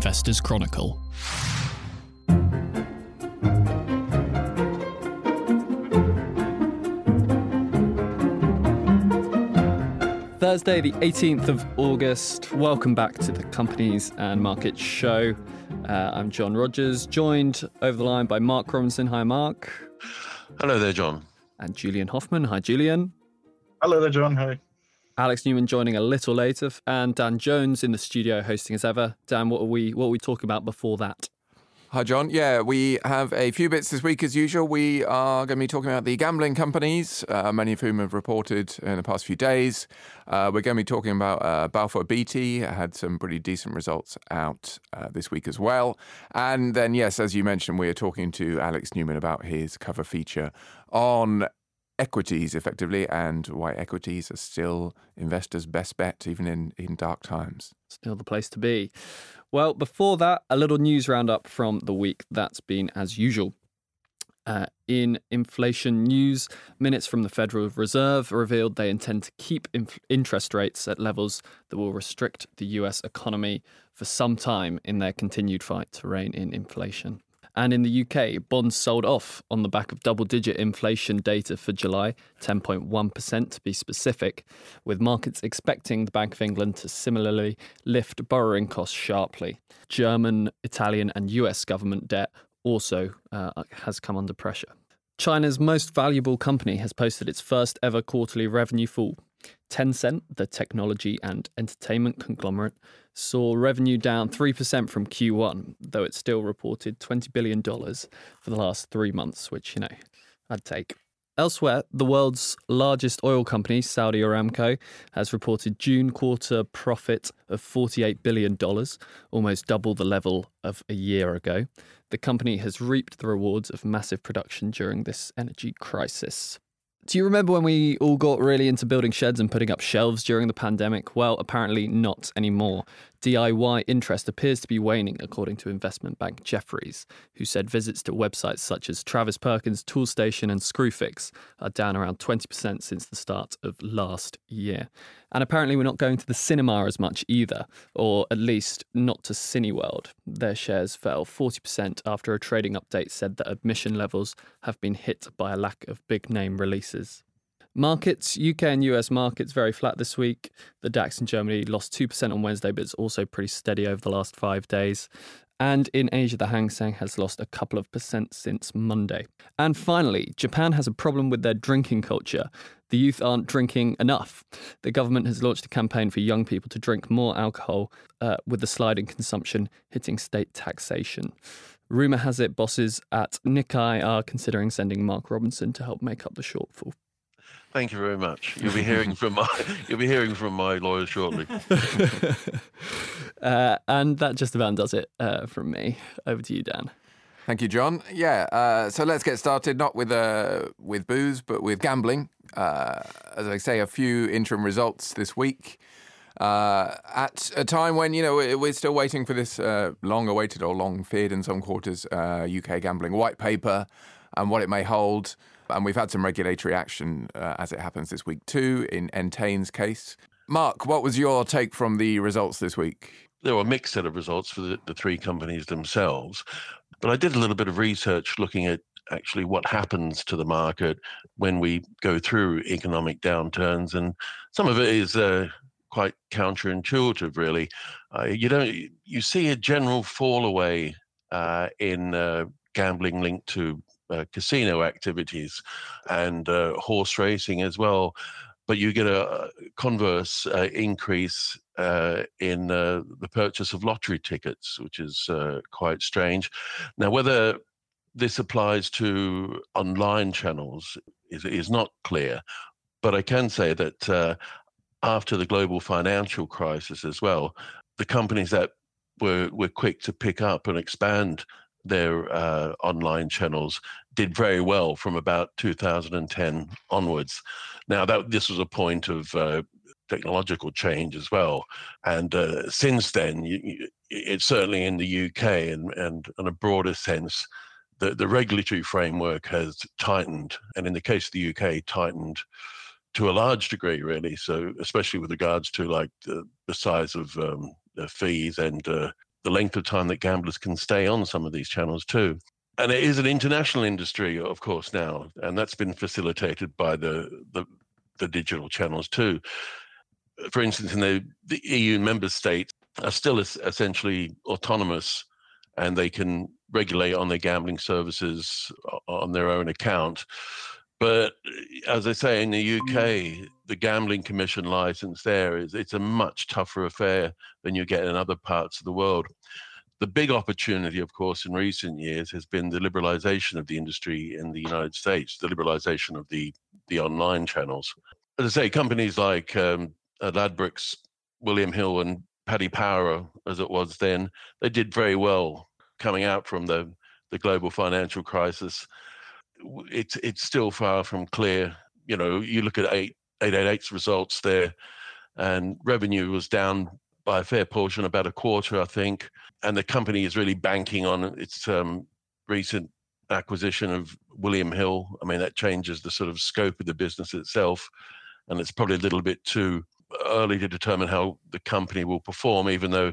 Investors Chronicle. Thursday, the 18th of August. Welcome back to the Companies and Markets Show. Uh, I'm John Rogers, joined over the line by Mark Robinson. Hi, Mark. Hello there, John. And Julian Hofmann. Hi, Julian. Hello there, John. Hi. Alex Newman joining a little later, and Dan Jones in the studio hosting as ever. Dan, what are we what are we talking about before that? Hi, John. Yeah, we have a few bits this week as usual. We are going to be talking about the gambling companies, uh, many of whom have reported in the past few days. Uh, we're going to be talking about uh, Balfour Beatty, had some pretty decent results out uh, this week as well. And then, yes, as you mentioned, we are talking to Alex Newman about his cover feature on equities effectively and why equities are still investors' best bet even in, in dark times. Still the place to be. Well, before that, a little news roundup from the week that's been as usual. Uh, in inflation news, minutes from the Federal Reserve revealed they intend to keep inf- interest rates at levels that will restrict the US economy for some time in their continued fight to rein in inflation. And in the UK, bonds sold off on the back of double digit inflation data for July, 10.1% to be specific, with markets expecting the Bank of England to similarly lift borrowing costs sharply. German, Italian, and US government debt also uh, has come under pressure. China's most valuable company has posted its first ever quarterly revenue fall. Tencent, the technology and entertainment conglomerate, saw revenue down 3% from Q1, though it still reported $20 billion for the last three months, which, you know, I'd take. Elsewhere, the world's largest oil company, Saudi Aramco, has reported June quarter profit of $48 billion, almost double the level of a year ago. The company has reaped the rewards of massive production during this energy crisis. Do you remember when we all got really into building sheds and putting up shelves during the pandemic? Well, apparently not anymore. DIY interest appears to be waning, according to investment bank Jefferies, who said visits to websites such as Travis Perkins, Toolstation, and Screwfix are down around 20% since the start of last year. And apparently, we're not going to the cinema as much either, or at least not to Cineworld. Their shares fell 40% after a trading update said that admission levels have been hit by a lack of big name releases. Markets, UK and US markets, very flat this week. The DAX in Germany lost 2% on Wednesday, but it's also pretty steady over the last five days. And in Asia, the Hang Seng has lost a couple of percent since Monday. And finally, Japan has a problem with their drinking culture. The youth aren't drinking enough. The government has launched a campaign for young people to drink more alcohol, uh, with the sliding consumption hitting state taxation. Rumour has it bosses at Nikkei are considering sending Mark Robinson to help make up the shortfall. Thank you very much. You'll be hearing from my you'll be hearing from my lawyer shortly. uh, and that just about does it uh, from me. Over to you, Dan. Thank you, John. Yeah, uh, so let's get started. Not with uh, with booze, but with gambling. Uh, as I say, a few interim results this week. Uh, at a time when you know we're still waiting for this long-awaited or long-feared in some quarters UK gambling white paper and what it may hold. And we've had some regulatory action uh, as it happens this week too in Entain's case. Mark, what was your take from the results this week? There were a mixed set of results for the, the three companies themselves. But I did a little bit of research looking at actually what happens to the market when we go through economic downturns. And some of it is uh, quite counterintuitive, really. Uh, you don't you see a general fall away uh, in uh, gambling linked to uh, casino activities and uh, horse racing as well. But you get a converse uh, increase uh, in uh, the purchase of lottery tickets, which is quite strange. Now, whether this applies to online channels is, is not clear, but I can say that after the global financial crisis as well, the companies that were were quick to pick up and expand their uh, online channels did very well from about 2010 onwards. Now that this was a point of uh, technological change as well, and uh, since then, you, it's certainly in the UK and and on a broader sense. The, the regulatory framework has tightened, and in the case of the UK, tightened to a large degree, really. So, especially with regards to like the, the size of um, fees and uh, the length of time that gamblers can stay on some of these channels too. And it is an international industry, of course, now, and that's been facilitated by the the, the digital channels too. For instance, in the, the EU member states are still essentially autonomous, and they can regulate on their gambling services on their own account. But as I say, in the UK, the gambling commission license there is it's a much tougher affair than you get in other parts of the world. The big opportunity, of course, in recent years has been the liberalization of the industry in the United States, the liberalization of the the online channels. As I say, companies like um, Ladbrokes, William Hill, and Paddy Power, as it was then, they did very well coming out from the the global financial crisis. It's it's still far from clear. You know, you look at eight 888's results there, and revenue was down by a fair portion, about a quarter, I think. And the company is really banking on its um, recent acquisition of William Hill. I mean, that changes the sort of scope of the business itself, and it's probably a little bit too early to determine how the company will perform, even though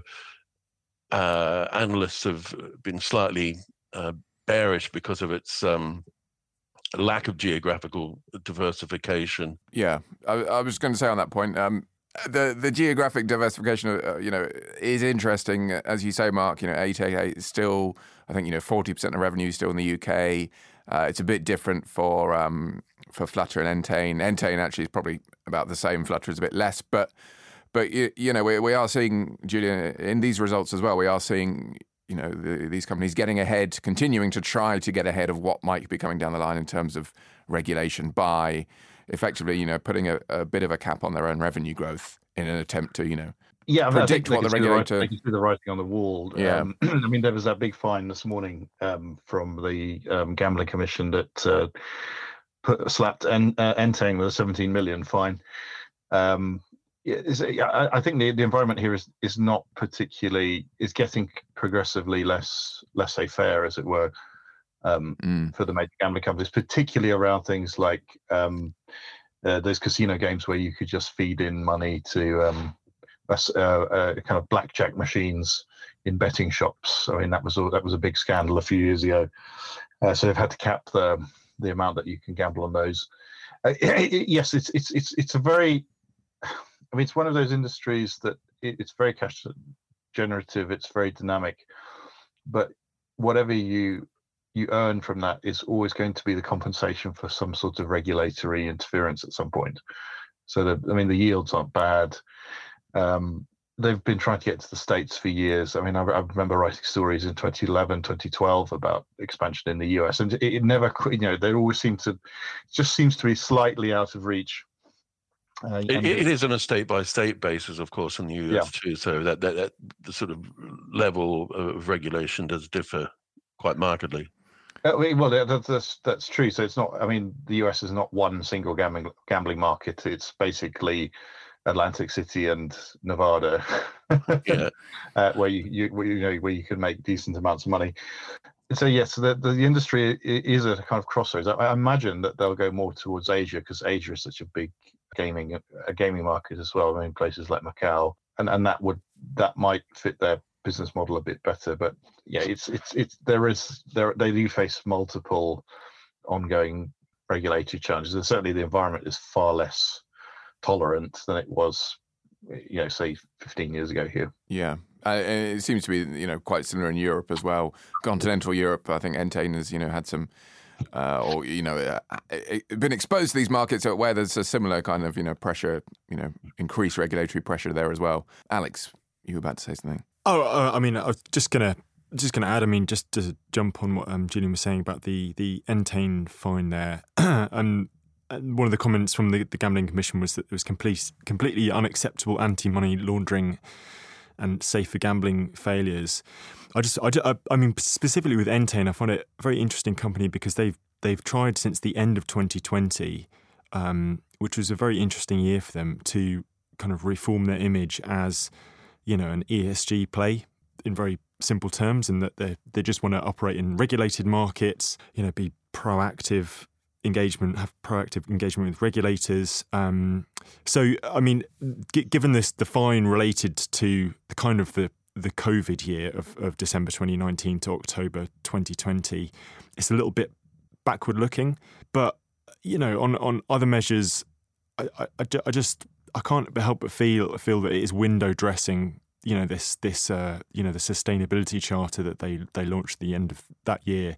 uh, analysts have been slightly uh, bearish because of its um, lack of geographical diversification. Yeah, I, I was going to say on that point. Um, the the geographic diversification, uh, you know, is interesting. As you say, Mark, you know, eight eight eight is still, I think, you know, forty percent of revenue is still in the UK. Uh, it's a bit different for um, for Flutter and Entain. Entain actually is probably about the same. Flutter is a bit less, but but you, you know, we we are seeing Julian in these results as well. We are seeing you know the, these companies getting ahead, continuing to try to get ahead of what might be coming down the line in terms of regulation by effectively, you know, putting a, a bit of a cap on their own revenue growth in an attempt to, you know, yeah, predict what the regulator. They can see the writing on the wall. Yeah, um, I mean, there was that big fine this morning um, from the um, gambling commission that uh, put slapped en- uh, Entain with a 17 million fine. Um, yeah, I think the, the environment here is is not particularly is getting progressively less laissez faire, as it were, um, mm. for the major gambling companies, particularly around things like um, uh, those casino games where you could just feed in money to um, uh, uh, kind of blackjack machines in betting shops. I mean, that was a, that was a big scandal a few years ago. Uh, so they've had to cap the the amount that you can gamble on those. Uh, yes, it's it's it's it's a very I mean, it's one of those industries that it, it's very cash generative. It's very dynamic, but whatever you you earn from that is always going to be the compensation for some sort of regulatory interference at some point. So, the, I mean, the yields aren't bad. Um, they've been trying to get to the states for years. I mean, I, I, remember writing stories in 2011, 2012 about expansion in the US, and it, it never, you know, they always seem to, just seems to be slightly out of reach. Uh, it, it is on a state by state basis, of course, in the US yeah. too. So that, that, that the sort of level of regulation does differ quite markedly. Uh, well, that's that's true. So it's not. I mean, the US is not one single gambling gambling market. It's basically Atlantic City and Nevada, yeah. uh, where you, you where, you know where you can make decent amounts of money. So yes, the, the, the industry is a kind of crossroads. I, I imagine that they'll go more towards Asia because Asia is such a big gaming a gaming market as well. I mean, places like Macau, and and that would that might fit their business model a bit better. But yeah, it's it's it's there is there they do face multiple ongoing regulatory challenges, and certainly the environment is far less tolerant than it was, you know, say 15 years ago here. Yeah. Uh, it seems to be, you know, quite similar in Europe as well. Continental Europe, I think Entain has, you know, had some uh, or you know, uh, been exposed to these markets where there's a similar kind of you know pressure, you know, increased regulatory pressure there as well. Alex, you were about to say something. Oh, uh, I mean, I was just gonna just gonna add. I mean, just to jump on what um, Julian was saying about the the Entain fine there, and one of the comments from the, the gambling commission was that it was complete, completely unacceptable anti-money laundering and safer gambling failures. I just, I, I mean, specifically with Entain, I find it a very interesting company because they've they've tried since the end of 2020, um, which was a very interesting year for them to kind of reform their image as, you know, an ESG play in very simple terms, and that they they just want to operate in regulated markets, you know, be proactive engagement, have proactive engagement with regulators. Um, so, I mean, g- given this, the fine related to the kind of the the COVID year of, of December 2019 to October 2020, it's a little bit backward looking. But you know, on on other measures, I, I, I just I can't help but feel feel that it is window dressing. You know this this uh, you know the sustainability charter that they they launched at the end of that year.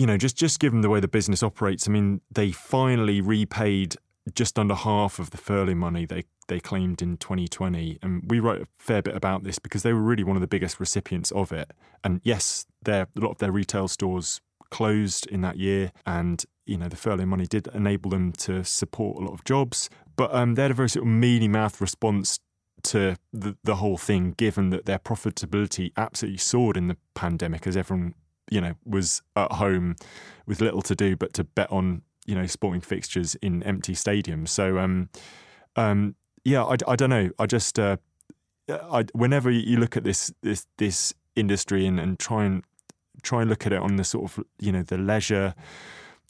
You know, just just given the way the business operates, I mean, they finally repaid just under half of the furlough money they they claimed in 2020, and we wrote a fair bit about this because they were really one of the biggest recipients of it. And yes, their a lot of their retail stores closed in that year, and you know the furlough money did enable them to support a lot of jobs, but um, they had a very sort of mealy mouth response to the the whole thing, given that their profitability absolutely soared in the pandemic as everyone you know was at home with little to do but to bet on you know sporting fixtures in empty stadiums. So um, um, yeah, I, I don't know. I just uh, I, whenever you look at this this this industry and, and try and try and look at it on the sort of you know the leisure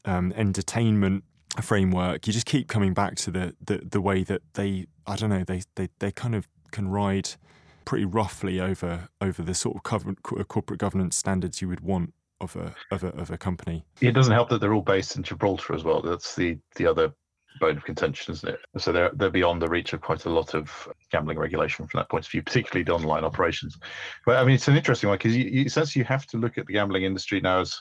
um, entertainment framework, you just keep coming back to the, the the way that they I don't know they they they kind of can ride pretty roughly over over the sort of uh, corporate governance standards you would want of a of a of a company. It doesn't help that they're all based in Gibraltar as well. That's the the other bone of contention, isn't it? So they're they're beyond the reach of quite a lot of gambling regulation from that point of view, particularly the online operations. But I mean, it's an interesting one because you, since you have to look at the gambling industry now as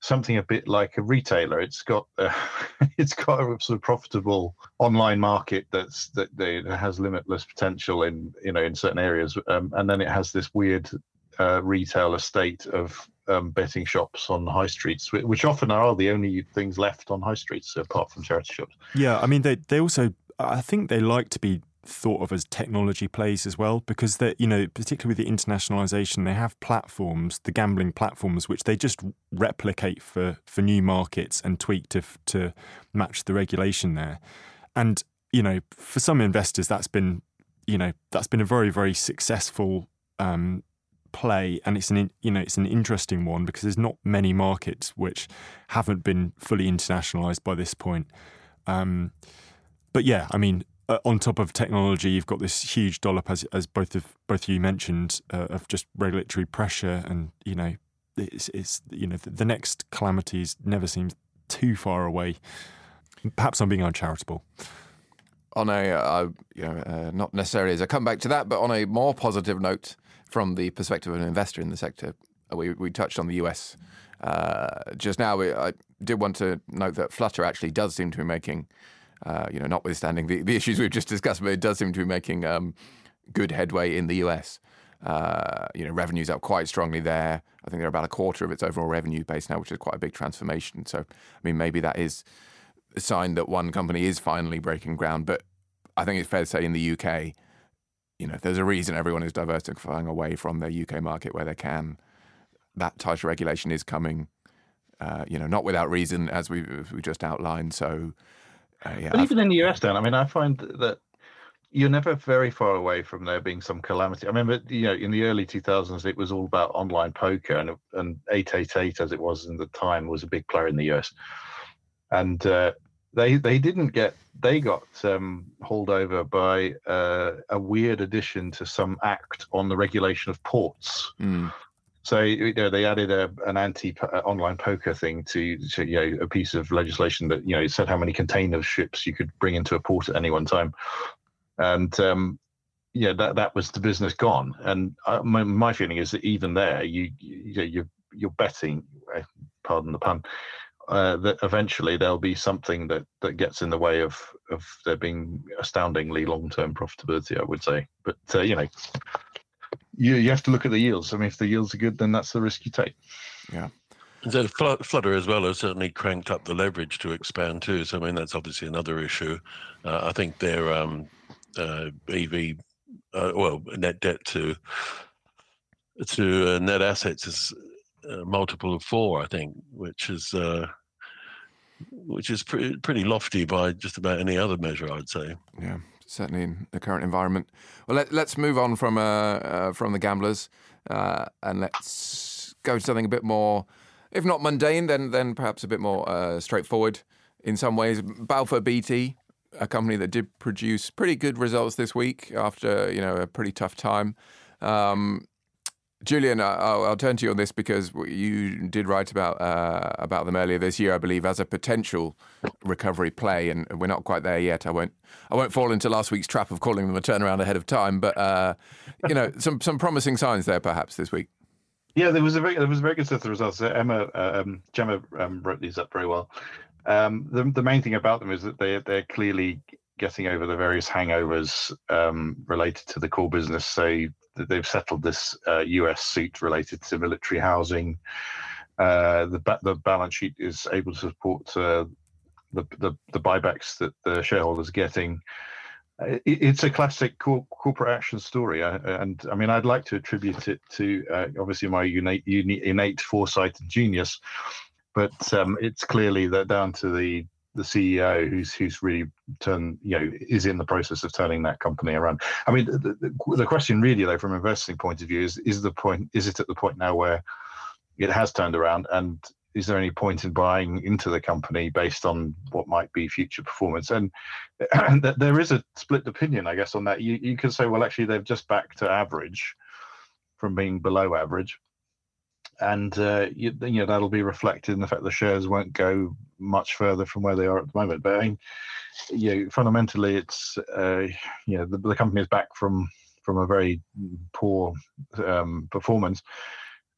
something a bit like a retailer. It's got uh, it's got a sort of profitable online market that's that, that has limitless potential in you know in certain areas, um, and then it has this weird uh, retail estate of um, betting shops on high streets, which often are the only things left on high streets apart from charity shops. Yeah, I mean they they also I think they like to be thought of as technology plays as well because they you know particularly with the internationalization they have platforms the gambling platforms which they just replicate for for new markets and tweak to to match the regulation there and you know for some investors that's been you know that's been a very very successful um, play, and it's an you know it's an interesting one because there's not many markets which haven't been fully internationalized by this point. Um, but yeah, I mean, uh, on top of technology, you've got this huge dollop, as as both of both of you mentioned, uh, of just regulatory pressure, and you know, it's, it's you know the, the next calamities never seems too far away. Perhaps I'm being uncharitable on a, uh, you know, uh, not necessarily as a comeback to that, but on a more positive note, from the perspective of an investor in the sector, we, we touched on the US uh, just now. We, I did want to note that Flutter actually does seem to be making, uh, you know, notwithstanding the, the issues we've just discussed, but it does seem to be making um, good headway in the US. Uh, you know, revenue's up quite strongly there. I think they're about a quarter of its overall revenue base now, which is quite a big transformation. So, I mean, maybe that is a sign that one company is finally breaking ground. But I think it's fair to say in the UK, you know, there's a reason everyone is diversifying away from their UK market where they can. That tighter regulation is coming, uh, you know, not without reason, as we we just outlined. So, uh, yeah. But even in the US, Dan, I mean, I find that you're never very far away from there being some calamity. I remember, you know, in the early 2000s, it was all about online poker, and and 888, as it was in the time, was a big player in the US. And uh, they they didn't get they got um, hauled over by uh, a weird addition to some act on the regulation of ports. Mm. So you know they added a, an anti uh, poker thing to, to you know a piece of legislation that you know said how many container ships you could bring into a port at any one time, and um, yeah that that was the business gone. And uh, my, my feeling is that even there you you you're, betting, uh, pardon the pun, uh, that eventually there'll be something that that gets in the way of of there being astoundingly long term profitability. I would say, but uh, you know, you you have to look at the yields. I mean, if the yields are good, then that's the risk you take. Yeah. And so Flutter as well has certainly cranked up the leverage to expand too. So I mean that's obviously another issue. Uh, I think their um, uh, EV, uh, well, net debt to to uh, net assets is a multiple of four, I think, which is uh, which is pretty pretty lofty by just about any other measure, I'd say. Yeah, certainly in the current environment. Well, let, us move on from uh, uh, from the gamblers uh, and let's go to something a bit more, if not mundane, then then perhaps a bit more uh, straightforward in some ways. Balfour Beatty, a company that did produce pretty good results this week after you know a pretty tough time. Um, Julian, I'll, I'll, turn to you on this because you did write about uh, about them earlier this year, I believe, as a potential recovery play, and we're not quite there yet. I won't I won't fall into last week's trap of calling them a turnaround ahead of time, but uh, you know, some some promising signs there perhaps this week. Yeah, there was a very there was a very good set of results. Emma uh, um, Gemma um, wrote these up very well. Um, the the main thing about them is that they they're clearly getting over the various hangovers um, related to the core business. So they've settled this uh, US suit related to military housing. Uh, the the balance sheet is able to support uh, the, the, the buybacks that the shareholders are getting. It, it's a classic cor- corporate action story, uh, and I mean, I'd like to attribute it to uh, obviously my innate, innate foresight and genius, but um, it's clearly that down to the the CEO who's who's really turned you know is in the process of turning that company around. I mean, the, the, the, question really though, from an investing point of view, is is the point is it at the point now where it has turned around, and is there any point in buying into the company based on what might be future performance? And, and there is a split opinion, I guess, on that. You you can say, well, actually, they've just back to average from being below average and uh, you, you, know that'll be reflected in the fact the shares won't go much further from where they are at the moment. But I mean, you know, fundamentally, it's uh, you know the, the, company is back from from a very poor um, performance,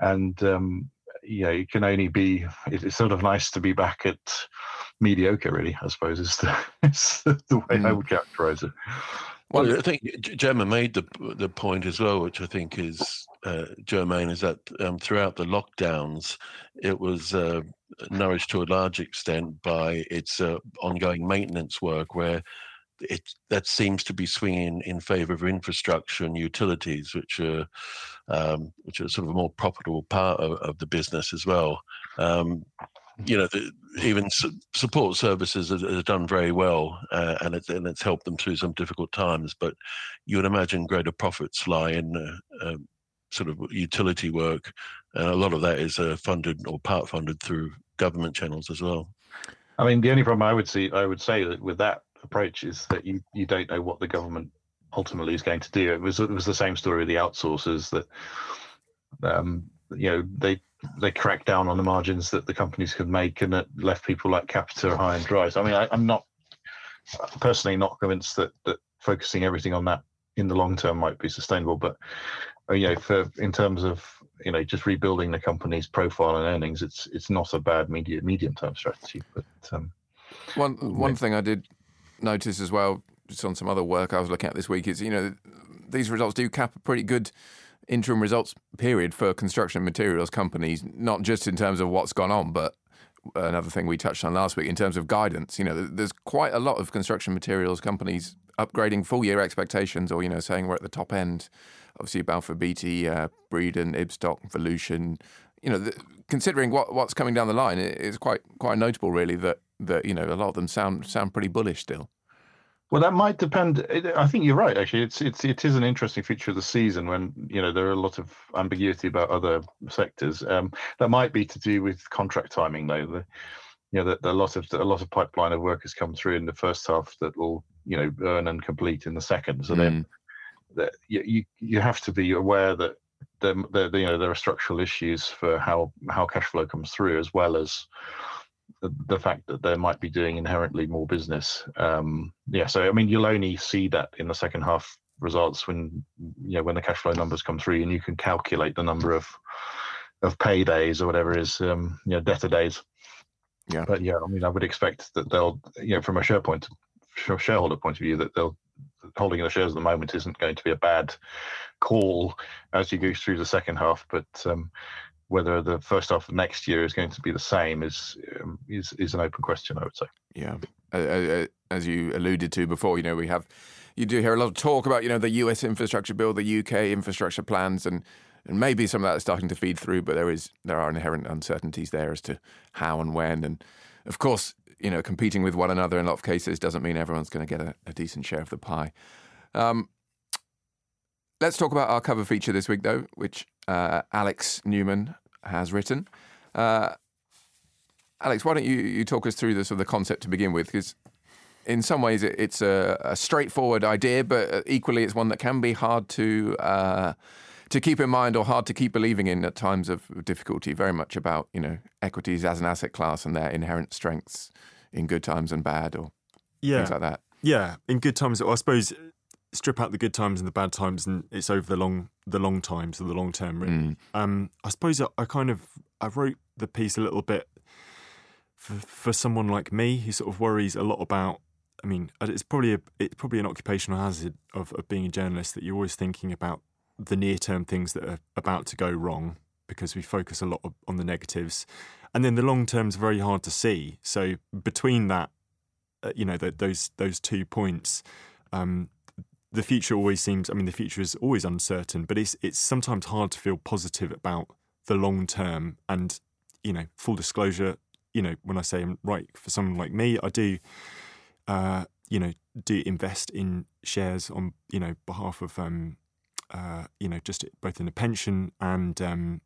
and um, you know, it can only be. It's sort of nice to be back at mediocre. Really, I suppose is the, is the way mm. I would characterize it. Well, I think Gemma made the the point as well, which I think is uh, germane, is that um, throughout the lockdowns, it was uh, nourished to a large extent by its uh, ongoing maintenance work, where it that seems to be swinging in favour of infrastructure and utilities, which are um, which are sort of a more profitable part of, of the business as well. Um, you know, the, even su- support services have, done very well, uh, and it's and it's helped them through some difficult times. But you would imagine greater profits lie in uh, uh, sort of utility work, and a lot of that is uh, funded or part funded through government channels as well. I mean, the only problem I would see, I would say that with that approach is that you you don't know what the government ultimately is going to do. It was it was the same story with the outsourcers that um, you know they they cracked down on the margins that the companies could make and that left people like Capita high and dry. So I mean, I, am not personally not convinced that that focusing everything on that in the long term might be sustainable. But uh, you know, for in terms of you know just rebuilding the company's profile and earnings, it's it's not a bad medium medium term strategy. But um, one one yeah. thing I did notice as well, just on some other work I was looking at this week, is you know these results do cap a pretty good interim results period for construction materials companies, not just in terms of what's gone on, but another thing we touched on last week in terms of guidance. You know, there's quite a lot of construction materials companies upgrading full year expectations, or you know, saying we're at the top end. Obviously, Balfour Beatty, uh, Breedon, Ibstock, Volution. You know, the, considering what what's coming down the line, it's quite quite notable, really, that that you know a lot of them sound sound pretty bullish still. Well, that might depend. I think you're right. Actually, it's it's it is an interesting feature of the season when you know there are a lot of ambiguity about other sectors. Um, that might be to do with contract timing, though. The, you know, that a lot of a lot of pipeline of work has come through in the first half that will you know earn and complete in the second. So mm. then, that you you have to be aware that there, there you know there are structural issues for how how cash flow comes through as well as the, the fact that they might be doing inherently more business. Um, yeah, so I mean, you'll only see that in the second half results when you know when the cash flow numbers come through, and you can calculate the number of of paydays or whatever is um, you know debtor days. Yeah, but yeah, I mean, I would expect that they'll you know from a share point shareholder point of view that they'll holding the shares at the moment isn't going to be a bad call as you go through the second half, but um, whether the first half of next year is going to be the same is um, is is an open question. I would say. Yeah, as you alluded to before, you know we have you do hear a lot of talk about you know the U.S. infrastructure bill, the U.K. infrastructure plans, and and maybe some of that is starting to feed through, but there is there are inherent uncertainties there as to how and when, and of course you know competing with one another in a lot of cases doesn't mean everyone's going to get a, a, decent share of the pie. Um, let's talk about our cover feature this week, though, which uh, Alex Newman has written. Uh, Alex, why don't you, you talk us through the sort of the concept to begin with? Because in some ways it, it's a, a, straightforward idea, but equally it's one that can be hard to uh, to keep in mind or hard to keep believing in at times of difficulty. Very much about you know equities as an asset class and their inherent strengths in good times and bad, or yeah, things like that. Yeah, in good times, I suppose strip out the good times and the bad times, and it's over the long the long times or the long term. Really. Mm. Um, I suppose I, I kind of I wrote the piece a little bit for for someone like me who sort of worries a lot about. I mean, it's probably a it's probably an occupational hazard of, of being a journalist that you're always thinking about the near term things that are about to go wrong because we focus a lot on the negatives, and then the long term is very hard to see. So between that, uh, you know, the, those those two points. Um, the future always seems I mean the future is always uncertain, but it's it's sometimes hard to feel positive about the long term and you know, full disclosure, you know, when I say I'm right for someone like me, I do uh, you know, do invest in shares on, you know, behalf of um uh, you know, just both in a pension and um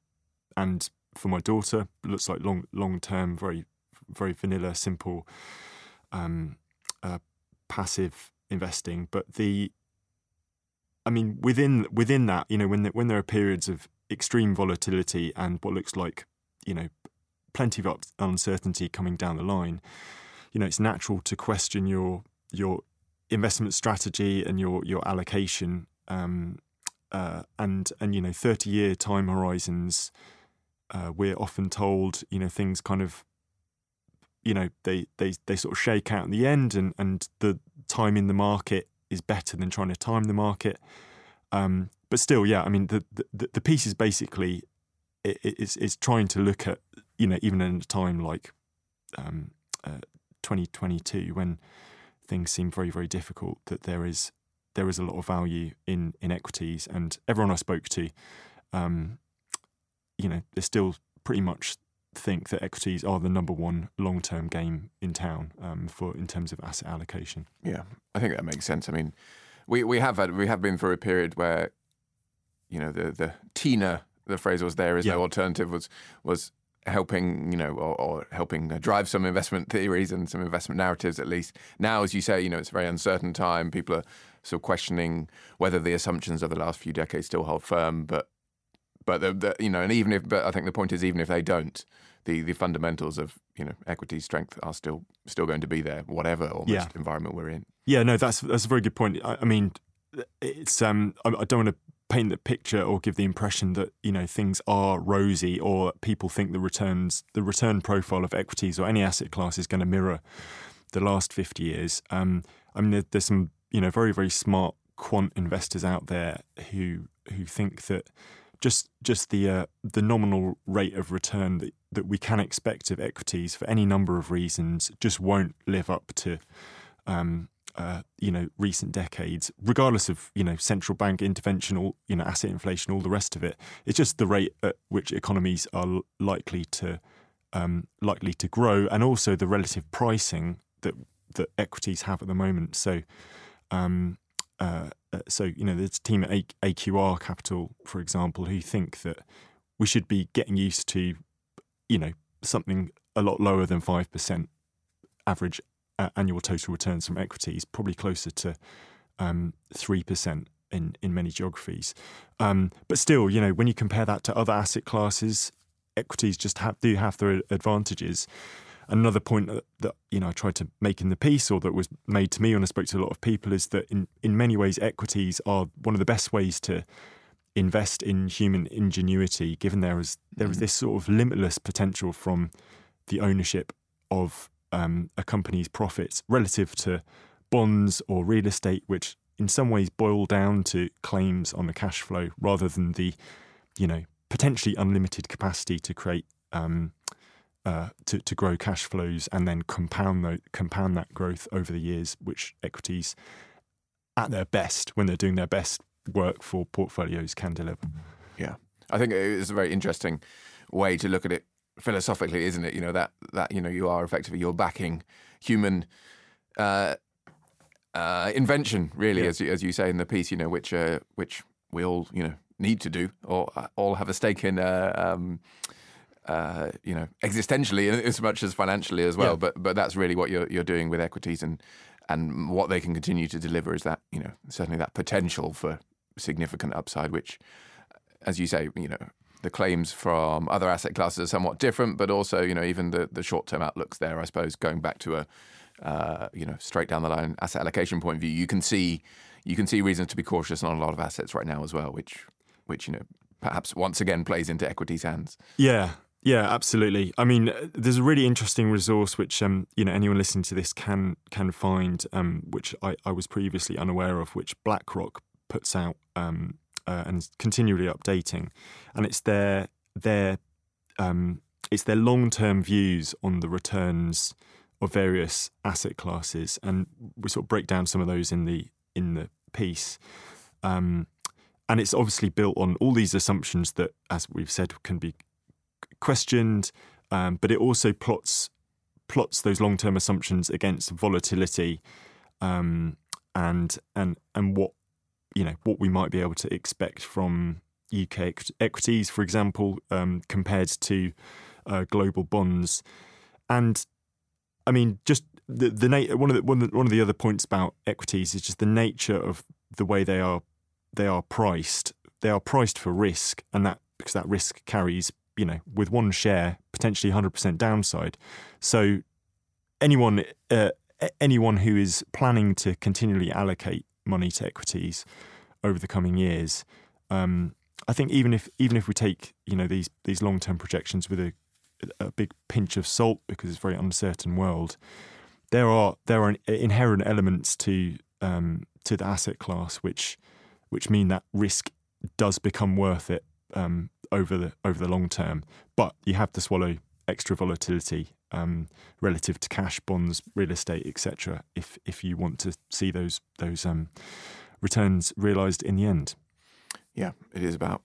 and for my daughter. It looks like long long term, very very vanilla, simple um uh, passive investing. But the I mean, within within that, you know, when the, when there are periods of extreme volatility and what looks like, you know, plenty of uncertainty coming down the line, you know, it's natural to question your your investment strategy and your your allocation. Um, uh, and and you know, thirty year time horizons. Uh, we're often told, you know, things kind of, you know, they they they sort of shake out in the end, and and the time in the market is better than trying to time the market. Um, but still, yeah, I mean, the, the, the piece is basically it, it's, it's trying to look at, you know, even in a time like um, uh, 2022 when things seem very, very difficult, that there is there is a lot of value in in equities. And everyone I spoke to, um, you know, they're still pretty much think that equities are the number one long term game in town um, for in terms of asset allocation. Yeah, I think that makes sense. I mean, we we have had we have been through a period where, you know, the the TINA the phrase was there is yeah. no alternative was was helping you know or, or, helping drive some investment theories and some investment narratives at least now as you say you know it's a very uncertain time people are sort of questioning whether the assumptions of the last few decades still hold firm but but the, the, you know and even if but I think the point is even if they don't the the fundamentals of you know equity strength are still still going to be there whatever almost yeah. environment we're in. Yeah no that's that's a very good point. I, I mean it's um I, I don't want to paint the picture or give the impression that you know things are rosy or people think the returns the return profile of equities or any asset class is going to mirror the last 50 years. Um, i mean there, there's some you know very very smart quant investors out there who who think that just just the uh, the nominal rate of return that, that we can expect of equities for any number of reasons just won't live up to um, uh, you know recent decades, regardless of you know central bank intervention or you know asset inflation, all the rest of it. It's just the rate at which economies are likely to um, likely to grow, and also the relative pricing that that equities have at the moment. So. Um, uh, so you know, there's a team at AQR Capital, for example, who think that we should be getting used to, you know, something a lot lower than five percent average uh, annual total returns from equities, probably closer to um, three um, percent in in many geographies. Um, but still, you know, when you compare that to other asset classes, equities just have, do have their advantages. Another point that, that, you know I tried to make in the piece, or that was made to me when I spoke to a lot of people, is that in in many ways equities are one of the best ways to invest in human ingenuity, given there is there is mm. this sort of limitless potential from the ownership of um, a company's profits relative to bonds or real estate, which in some ways boil down to claims on the cash flow rather than the, you know, potentially unlimited capacity to create um, uh, to to grow cash flows and then compound the, compound that growth over the years, which equities at their best when they're doing their best work for portfolios can deliver. Yeah, I think it's a very interesting way to look at it philosophically, isn't it? You know that that you know you are effectively you're backing human uh, uh, invention, really, yeah. as you, as you say in the piece. You know, which uh, which we all you know need to do or uh, all have a stake in. Uh, um, uh, you know, existentially as much as financially as well. Yeah. But but that's really what you're you're doing with equities and and what they can continue to deliver is that you know certainly that potential for significant upside, which as you say, you know, the claims from other asset classes are somewhat different, but also, you know, even the, the short term outlooks there, I suppose, going back to a, uh, you know, straight down the line asset allocation point of view, you can see you can see reasons to be cautious on a lot of assets right now as well, which which you know perhaps once again plays into equities hands. Yeah, yeah, absolutely. I mean, there's a really interesting resource which um, you know anyone listening to this can can find, um, which I, I was previously unaware of, which BlackRock puts out um, uh, and continually updating, and it's their their um, it's their long term views on the returns of various asset classes, and we sort of break down some of those in the in the piece. Um, and it's obviously built on all these assumptions that, as we've said, can be questioned, um, but it also plots plots those long term assumptions against volatility um, and and and what you know what we might be able to expect from UK equities, for example, um, compared to uh, global bonds, and I mean just the the na- one of the one of the, one of the other points about equities is just the nature of the way they are they are priced. They are priced for risk, and that because that risk carries you know with one share potentially 100% downside. So anyone uh, anyone who is planning to continually allocate money to equities over the coming years. Um, I think even if even if we take you know these these long term projections with a a big pinch of salt because it's a very uncertain world, there are there are inherent elements to um, to the asset class which which mean that risk does become worth it um, over the over the long term. But you have to swallow extra volatility um, relative to cash, bonds, real estate, etc. If if you want to see those those um, returns realised in the end. Yeah, it is about,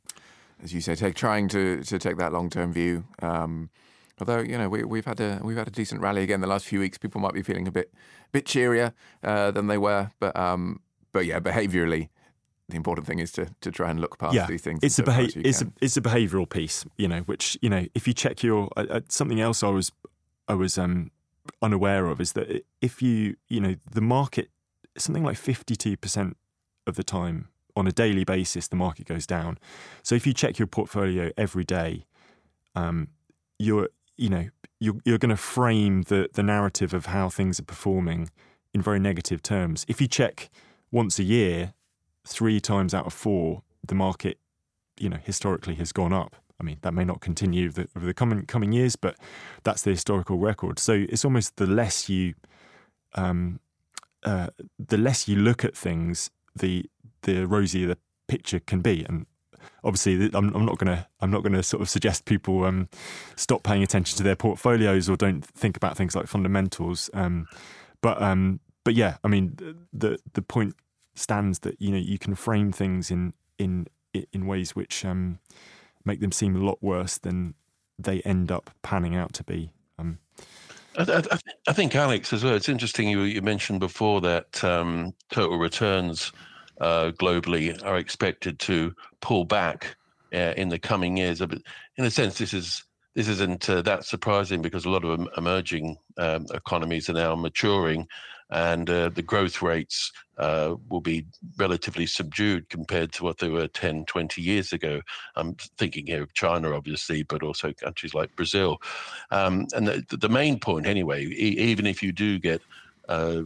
as you say, take trying to to take that long term view. Um, although you know we, we've had a we've had a decent rally again the last few weeks. People might be feeling a bit bit cheerier uh, than they were, but um, but yeah, behaviourally, the important thing is to to try and look past yeah, these things. It's a beha- it's a it's a behavioural piece, you know, which you know if you check your uh, uh, something else I was I was um, unaware of is that if you you know the market something like fifty two percent of the time on a daily basis the market goes down. So if you check your portfolio every day, um, you're you know you're, you're going to frame the the narrative of how things are performing in very negative terms. If you check once a year, three times out of four, the market, you know, historically has gone up. I mean, that may not continue the, over the coming coming years, but that's the historical record. So it's almost the less you, um, uh, the less you look at things, the the rosier the picture can be. And obviously, I'm, I'm not going to I'm not to sort of suggest people um, stop paying attention to their portfolios or don't think about things like fundamentals. Um, but um, but yeah, I mean, the the point stands that you know you can frame things in in in ways which um, make them seem a lot worse than they end up panning out to be. Um, I, I, I, think Alex as well. It's interesting you, you mentioned before that um, total returns uh, globally are expected to pull back uh, in the coming years. But in a sense, this is this isn't uh, that surprising because a lot of emerging um, economies are now maturing and uh, the growth rates uh, will be relatively subdued compared to what they were 10, 20 years ago. I'm thinking here of China, obviously, but also countries like Brazil. Um, and the, the, main point, anyway, e- even if you do get uh,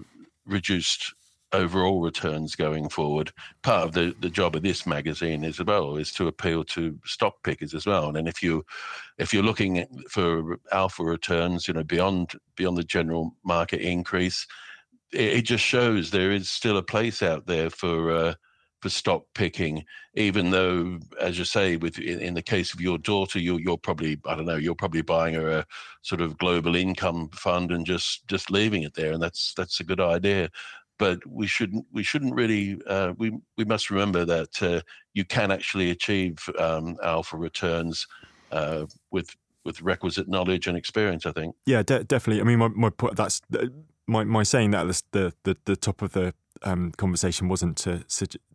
reduced overall returns going forward. Part of the, the job of this magazine as well is to appeal to stock pickers as well. And if you if you're looking for alpha returns, you know, beyond beyond the general market increase, it, it just shows there is still a place out there for uh, for stock picking. Even though, as you say, with in, in the case of your daughter, you're you're probably I don't know, you're probably buying her a sort of global income fund and just just leaving it there, and that's that's a good idea but we shouldn't we shouldn't really uh, we we must remember that uh, you can actually achieve um, alpha returns uh, with with requisite knowledge and experience. I think. Yeah, de- definitely. I mean, my, my point, that's my my saying that the the the top of the um, conversation wasn't to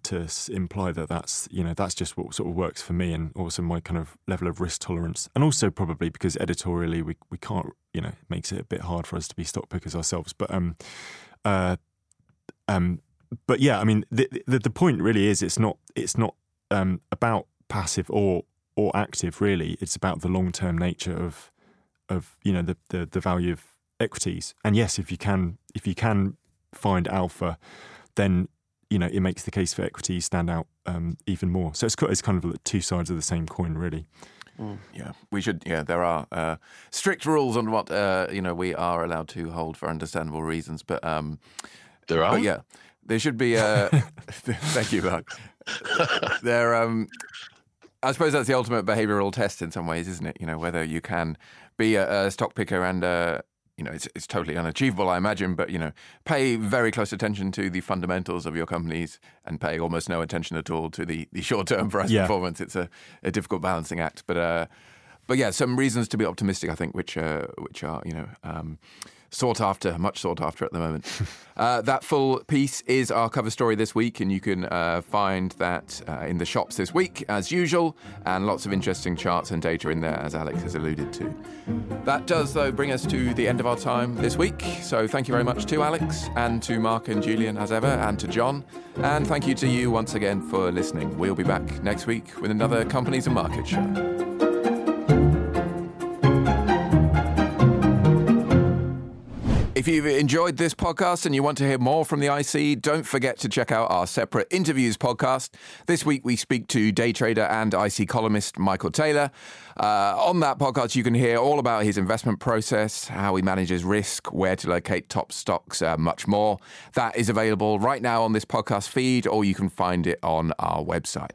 to imply that that's you know that's just what sort of works for me and also my kind of level of risk tolerance and also probably because editorially we we can't you know it makes it a bit hard for us to be stock pickers ourselves but um uh um but yeah I mean the the, the point really is it's not it's not um about passive or or active. Really, it's about the long term nature of of you know the, the the value of equities. And yes, if you can if you can find alpha, then you know it makes the case for equities stand out um, even more. So it's it's kind of like two sides of the same coin, really. Mm, yeah, we should. Yeah, there are uh, strict rules on what uh, you know we are allowed to hold for understandable reasons, but um, there are. But yeah, there should be. A, thank you, Mark. there. Um, I suppose that's the ultimate behavioural test in some ways, isn't it? You know, whether you can be a, a stock picker and uh, you know, it's, it's totally unachievable, I imagine, but, you know, pay very close attention to the fundamentals of your companies and pay almost no attention at all to the, the short term price yeah. performance. It's a, a difficult balancing act. But, uh, but yeah, some reasons to be optimistic, I think, which, uh, which are, you know, um, sought after, much sought after at the moment. uh, that full piece is our cover story this week, and you can uh, find that uh, in the shops this week, as usual, and lots of interesting charts and data in there, as Alex has alluded to. That does, though, bring us to the end of our time this week. So thank you very much to Alex, and to Mark and Julian, as ever, and to John. And thank you to you once again for listening. We'll be back next week with another Companies and Markets show. If you've enjoyed this podcast and you want to hear more from the IC, don't forget to check out our separate interviews podcast. This week we speak to day trader and IC columnist Michael Taylor. Uh, on that podcast, you can hear all about his investment process, how he manages risk, where to locate top stocks, uh, much more. That is available right now on this podcast feed, or you can find it on our website.